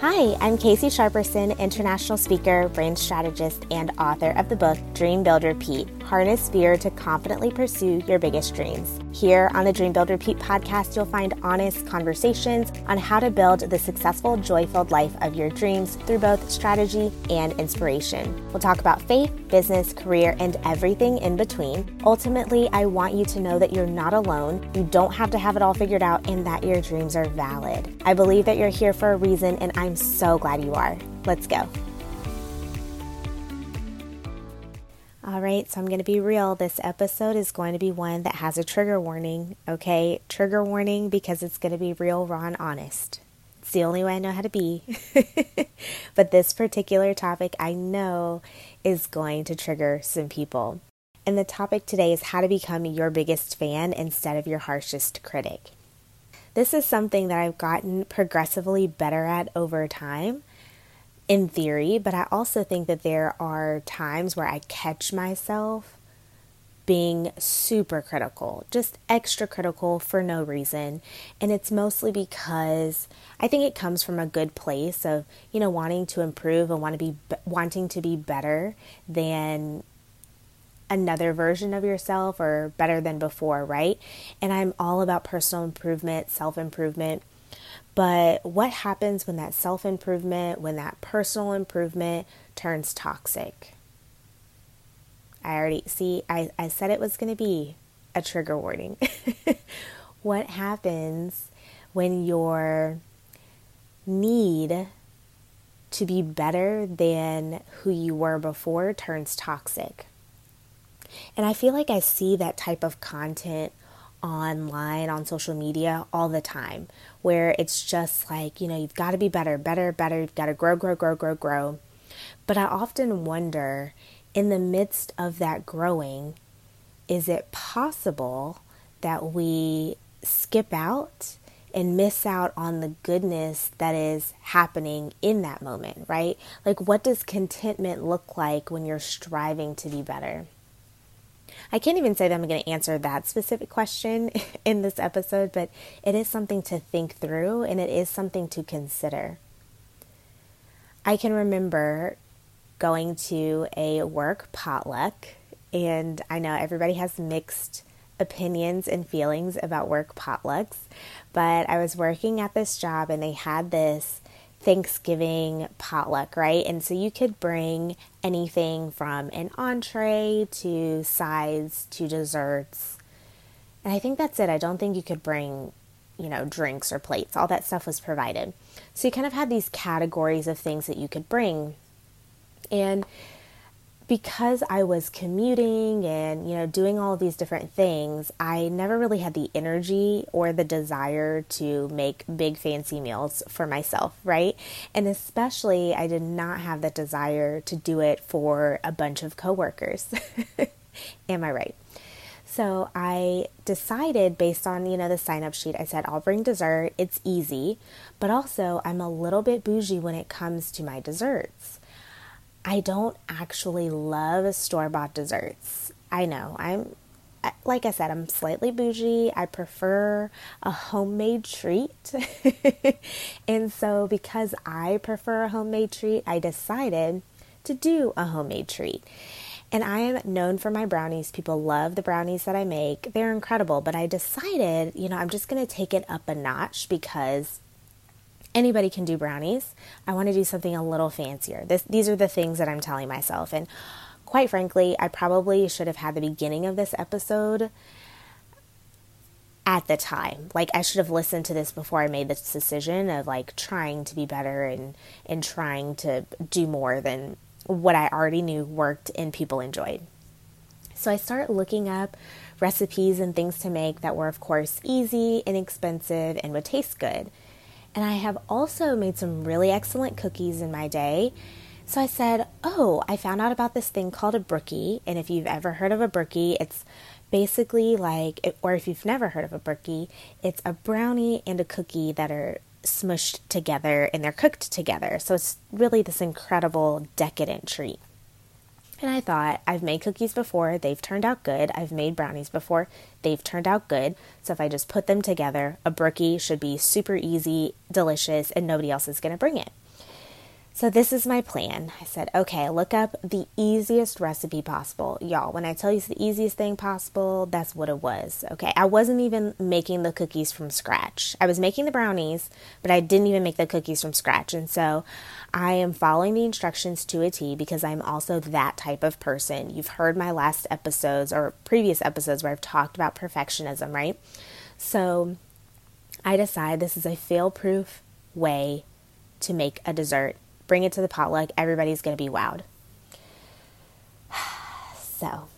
Hi, I'm Casey Sharperson, international speaker, brand strategist, and author of the book Dream Build Repeat Harness Fear to Confidently Pursue Your Biggest Dreams. Here on the Dream Build Repeat podcast, you'll find honest conversations on how to build the successful, joy filled life of your dreams through both strategy and inspiration. We'll talk about faith, business, career, and everything in between. Ultimately, I want you to know that you're not alone, you don't have to have it all figured out, and that your dreams are valid. I believe that you're here for a reason, and I'm so glad you are. Let's go. All right, so I'm going to be real. This episode is going to be one that has a trigger warning, okay? Trigger warning because it's going to be real, raw, and honest. It's the only way I know how to be. but this particular topic I know is going to trigger some people. And the topic today is how to become your biggest fan instead of your harshest critic. This is something that I've gotten progressively better at over time in theory, but I also think that there are times where I catch myself being super critical, just extra critical for no reason. And it's mostly because I think it comes from a good place of, you know, wanting to improve and want to be wanting to be better than another version of yourself or better than before, right? And I'm all about personal improvement, self-improvement. But what happens when that self improvement, when that personal improvement turns toxic? I already see, I, I said it was going to be a trigger warning. what happens when your need to be better than who you were before turns toxic? And I feel like I see that type of content online on social media all the time where it's just like, you know, you've got to be better, better, better, you've got to grow, grow, grow, grow, grow. But I often wonder in the midst of that growing, is it possible that we skip out and miss out on the goodness that is happening in that moment, right? Like, what does contentment look like when you're striving to be better? I can't even say that I'm going to answer that specific question in this episode, but it is something to think through and it is something to consider. I can remember going to a work potluck, and I know everybody has mixed opinions and feelings about work potlucks, but I was working at this job and they had this Thanksgiving potluck, right? And so you could bring anything from an entree to sides to desserts. And I think that's it. I don't think you could bring, you know, drinks or plates. All that stuff was provided. So you kind of had these categories of things that you could bring. And because I was commuting and, you know, doing all these different things, I never really had the energy or the desire to make big fancy meals for myself, right? And especially, I did not have the desire to do it for a bunch of coworkers. Am I right? So I decided based on, you know, the sign up sheet, I said, I'll bring dessert. It's easy, but also I'm a little bit bougie when it comes to my desserts. I don't actually love store bought desserts. I know, I'm, like I said, I'm slightly bougie. I prefer a homemade treat. and so, because I prefer a homemade treat, I decided to do a homemade treat. And I am known for my brownies. People love the brownies that I make. They're incredible. But I decided, you know, I'm just going to take it up a notch because anybody can do brownies. I want to do something a little fancier. This, these are the things that I'm telling myself. And quite frankly, I probably should have had the beginning of this episode at the time. Like I should have listened to this before I made this decision of like trying to be better and and trying to do more than what I already knew worked and people enjoyed. So I start looking up recipes and things to make that were of course easy, inexpensive and would taste good. And I have also made some really excellent cookies in my day. So I said, Oh, I found out about this thing called a brookie. And if you've ever heard of a brookie, it's basically like, or if you've never heard of a brookie, it's a brownie and a cookie that are smushed together and they're cooked together. So it's really this incredible decadent treat. And I thought, I've made cookies before, they've turned out good. I've made brownies before, they've turned out good. So if I just put them together, a brookie should be super easy, delicious, and nobody else is going to bring it. So, this is my plan. I said, okay, look up the easiest recipe possible. Y'all, when I tell you it's the easiest thing possible, that's what it was. Okay. I wasn't even making the cookies from scratch. I was making the brownies, but I didn't even make the cookies from scratch. And so I am following the instructions to a T because I'm also that type of person. You've heard my last episodes or previous episodes where I've talked about perfectionism, right? So I decide this is a fail proof way to make a dessert bring it to the potluck, everybody's going to be wowed. So,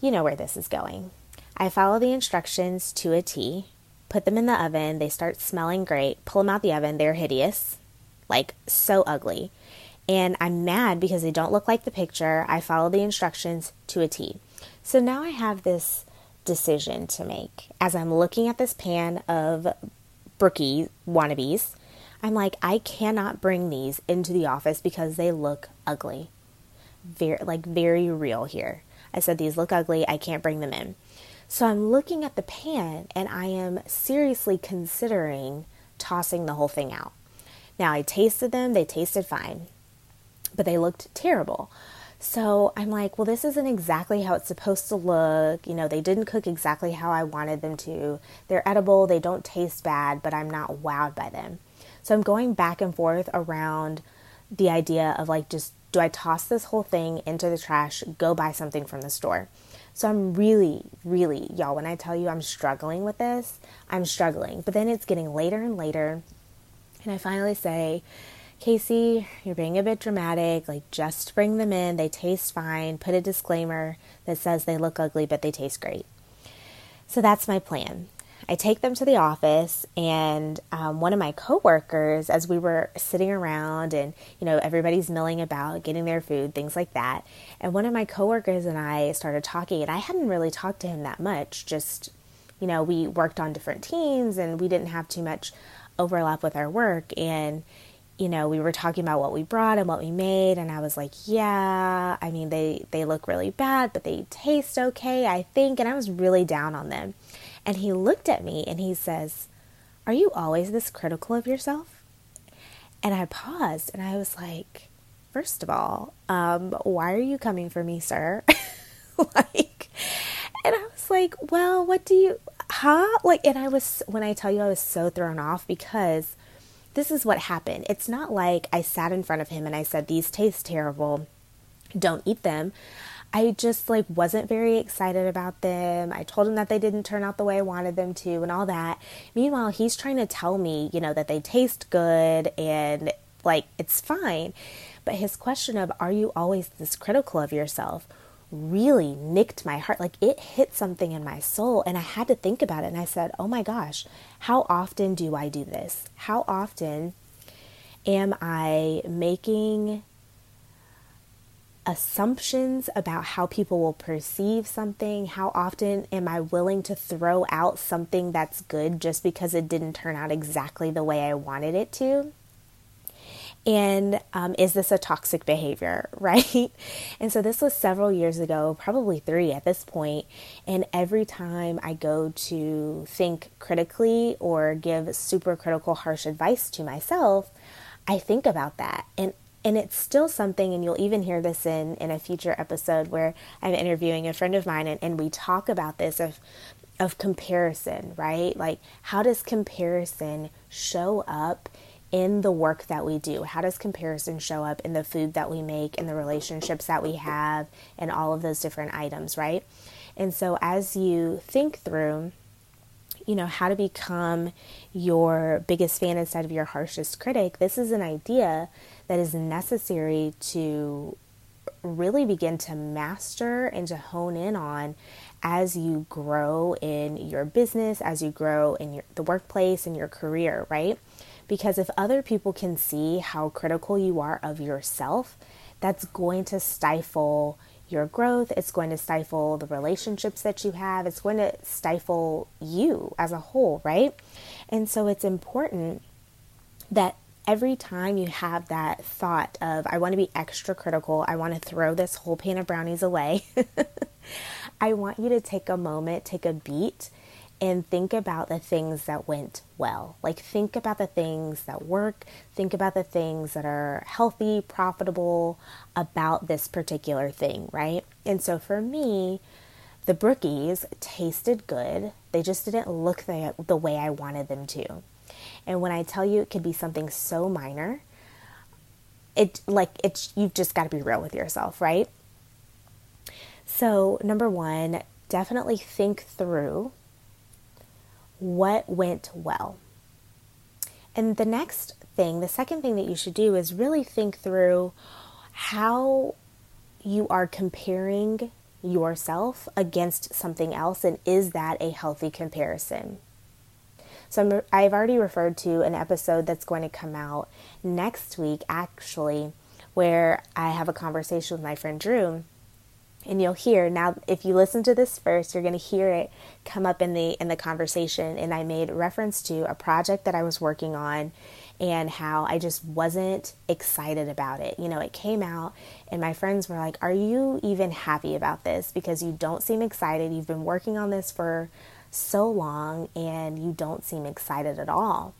you know where this is going. I follow the instructions to a T, put them in the oven, they start smelling great, pull them out the oven, they're hideous, like so ugly. And I'm mad because they don't look like the picture. I follow the instructions to a T. So now I have this decision to make as I'm looking at this pan of brookie wannabes I'm like, I cannot bring these into the office because they look ugly. Very, like, very real here. I said, These look ugly. I can't bring them in. So I'm looking at the pan and I am seriously considering tossing the whole thing out. Now, I tasted them, they tasted fine, but they looked terrible. So I'm like, well, this isn't exactly how it's supposed to look. You know, they didn't cook exactly how I wanted them to. They're edible, they don't taste bad, but I'm not wowed by them. So I'm going back and forth around the idea of like, just do I toss this whole thing into the trash, go buy something from the store? So I'm really, really, y'all, when I tell you I'm struggling with this, I'm struggling. But then it's getting later and later. And I finally say, Casey, you're being a bit dramatic. Like, just bring them in. They taste fine. Put a disclaimer that says they look ugly, but they taste great. So that's my plan. I take them to the office, and um, one of my coworkers, as we were sitting around and you know everybody's milling about, getting their food, things like that, and one of my coworkers and I started talking, and I hadn't really talked to him that much. Just you know, we worked on different teams, and we didn't have too much overlap with our work, and you know, we were talking about what we brought and what we made, and I was like, yeah, I mean, they they look really bad, but they taste okay, I think, and I was really down on them. And he looked at me and he says, Are you always this critical of yourself? And I paused and I was like, First of all, um, why are you coming for me, sir? like, and I was like, Well, what do you, huh? Like, and I was, when I tell you, I was so thrown off because this is what happened. It's not like I sat in front of him and I said, These taste terrible. Don't eat them. I just like wasn't very excited about them. I told him that they didn't turn out the way I wanted them to and all that. Meanwhile, he's trying to tell me, you know, that they taste good and like it's fine. But his question of are you always this critical of yourself really nicked my heart. Like it hit something in my soul and I had to think about it and I said, "Oh my gosh, how often do I do this? How often am I making assumptions about how people will perceive something? How often am I willing to throw out something that's good just because it didn't turn out exactly the way I wanted it to? And um, is this a toxic behavior, right? And so this was several years ago, probably three at this point. And every time I go to think critically or give super critical, harsh advice to myself, I think about that. And and it's still something and you'll even hear this in in a future episode where i'm interviewing a friend of mine and, and we talk about this of of comparison right? Like how does comparison show up in the work that we do? How does comparison show up in the food that we make in the relationships that we have and all of those different items right? And so as you think through you know how to become your biggest fan instead of your harshest critic this is an idea that is necessary to really begin to master and to hone in on as you grow in your business, as you grow in your, the workplace and your career, right? Because if other people can see how critical you are of yourself, that's going to stifle your growth. It's going to stifle the relationships that you have. It's going to stifle you as a whole, right? And so it's important that every time you have that thought of, I want to be extra critical, I want to throw this whole pan of brownies away, I want you to take a moment, take a beat, and think about the things that went well. Like, think about the things that work, think about the things that are healthy, profitable about this particular thing, right? And so for me, the brookies tasted good, they just didn't look the, the way I wanted them to. And when I tell you it could be something so minor, it like it's you've just got to be real with yourself, right? So, number 1, definitely think through what went well. And the next thing, the second thing that you should do is really think through how you are comparing yourself against something else and is that a healthy comparison? So i have already referred to an episode that's going to come out next week, actually, where I have a conversation with my friend Drew and you'll hear now if you listen to this first you're going to hear it come up in the in the conversation and I made reference to a project that I was working on and how I just wasn't excited about it. You know, it came out and my friends were like, "Are you even happy about this because you don't seem excited. You've been working on this for so long and you don't seem excited at all."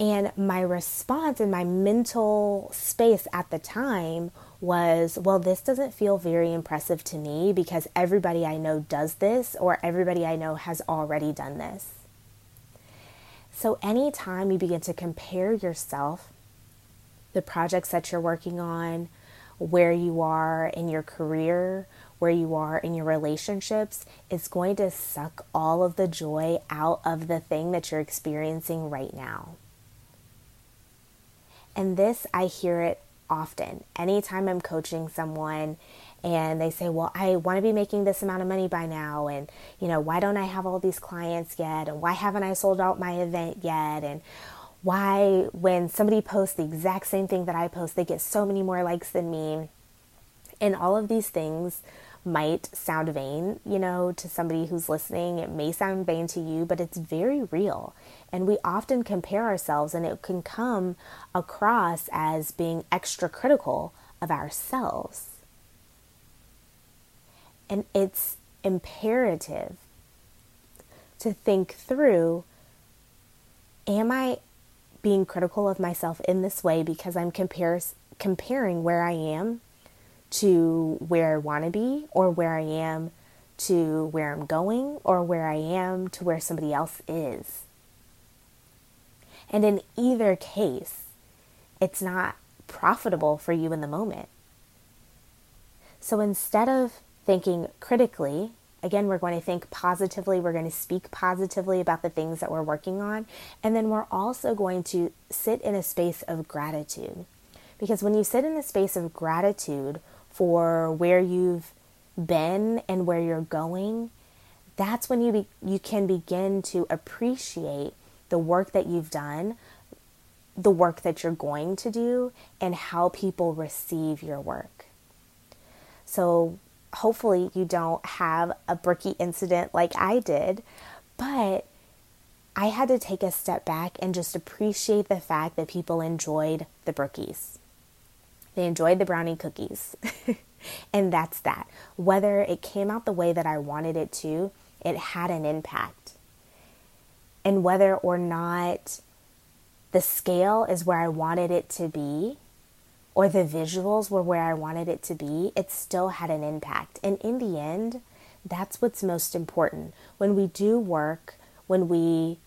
And my response in my mental space at the time was, well, this doesn't feel very impressive to me because everybody I know does this or everybody I know has already done this. So, anytime you begin to compare yourself, the projects that you're working on, where you are in your career, where you are in your relationships, is going to suck all of the joy out of the thing that you're experiencing right now. And this, I hear it often. Anytime I'm coaching someone and they say, Well, I want to be making this amount of money by now, and you know, why don't I have all these clients yet? And why haven't I sold out my event yet? And why, when somebody posts the exact same thing that I post, they get so many more likes than me? And all of these things might sound vain, you know, to somebody who's listening. It may sound vain to you, but it's very real. And we often compare ourselves, and it can come across as being extra critical of ourselves. And it's imperative to think through am I being critical of myself in this way because I'm comparing where I am to where I want to be, or where I am to where I'm going, or where I am to where somebody else is. And in either case, it's not profitable for you in the moment. So instead of thinking critically, again, we're going to think positively, we're going to speak positively about the things that we're working on, and then we're also going to sit in a space of gratitude. Because when you sit in a space of gratitude for where you've been and where you're going, that's when you be, you can begin to appreciate the work that you've done, the work that you're going to do, and how people receive your work. So, hopefully, you don't have a brookie incident like I did, but I had to take a step back and just appreciate the fact that people enjoyed the brookies. They enjoyed the brownie cookies. and that's that. Whether it came out the way that I wanted it to, it had an impact and whether or not the scale is where I wanted it to be or the visuals were where I wanted it to be, it still had an impact. And in the end, that's what's most important. When we do work, when we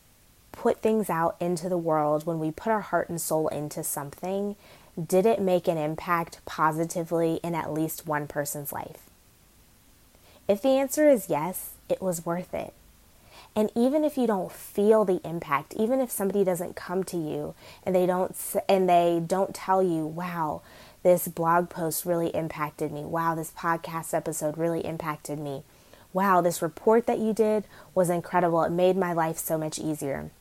put things out into the world, when we put our heart and soul into something, did it make an impact positively in at least one person's life? If the answer is yes, it was worth it. And even if you don't feel the impact, even if somebody doesn't come to you and they don't and they don't tell you, "Wow, this blog post really impacted me. Wow, this podcast episode really impacted me. Wow, this report that you did was incredible. It made my life so much easier."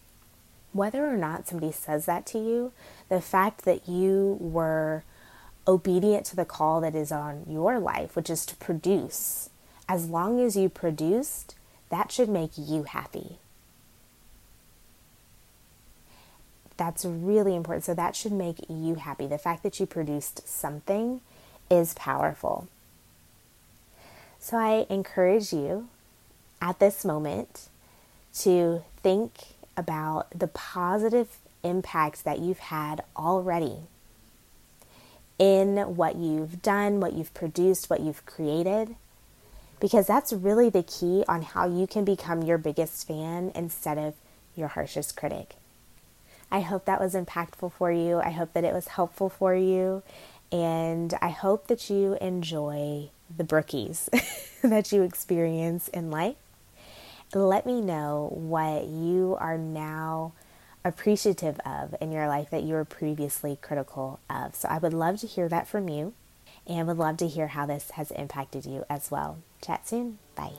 Whether or not somebody says that to you, the fact that you were obedient to the call that is on your life, which is to produce, as long as you produced, that should make you happy. That's really important. So, that should make you happy. The fact that you produced something is powerful. So, I encourage you at this moment to think about the positive impacts that you've had already in what you've done, what you've produced, what you've created. Because that's really the key on how you can become your biggest fan instead of your harshest critic. I hope that was impactful for you. I hope that it was helpful for you. And I hope that you enjoy the brookies that you experience in life. Let me know what you are now appreciative of in your life that you were previously critical of. So I would love to hear that from you and would love to hear how this has impacted you as well. Chat soon. Bye.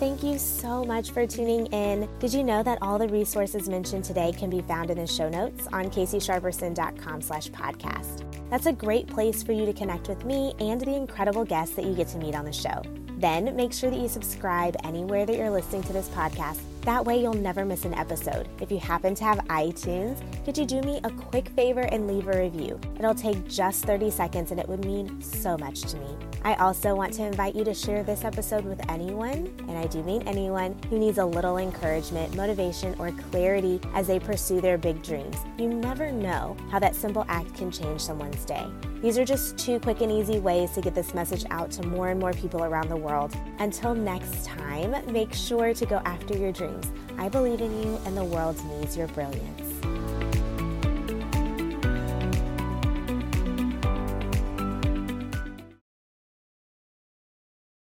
Thank you so much for tuning in. Did you know that all the resources mentioned today can be found in the show notes on caseysharperson.com slash podcast? That's a great place for you to connect with me and the incredible guests that you get to meet on the show. Then make sure that you subscribe anywhere that you're listening to this podcast that way, you'll never miss an episode. If you happen to have iTunes, could you do me a quick favor and leave a review? It'll take just 30 seconds and it would mean so much to me. I also want to invite you to share this episode with anyone, and I do mean anyone, who needs a little encouragement, motivation, or clarity as they pursue their big dreams. You never know how that simple act can change someone's day. These are just two quick and easy ways to get this message out to more and more people around the world. Until next time, make sure to go after your dreams. I believe in you, and the world needs your brilliance.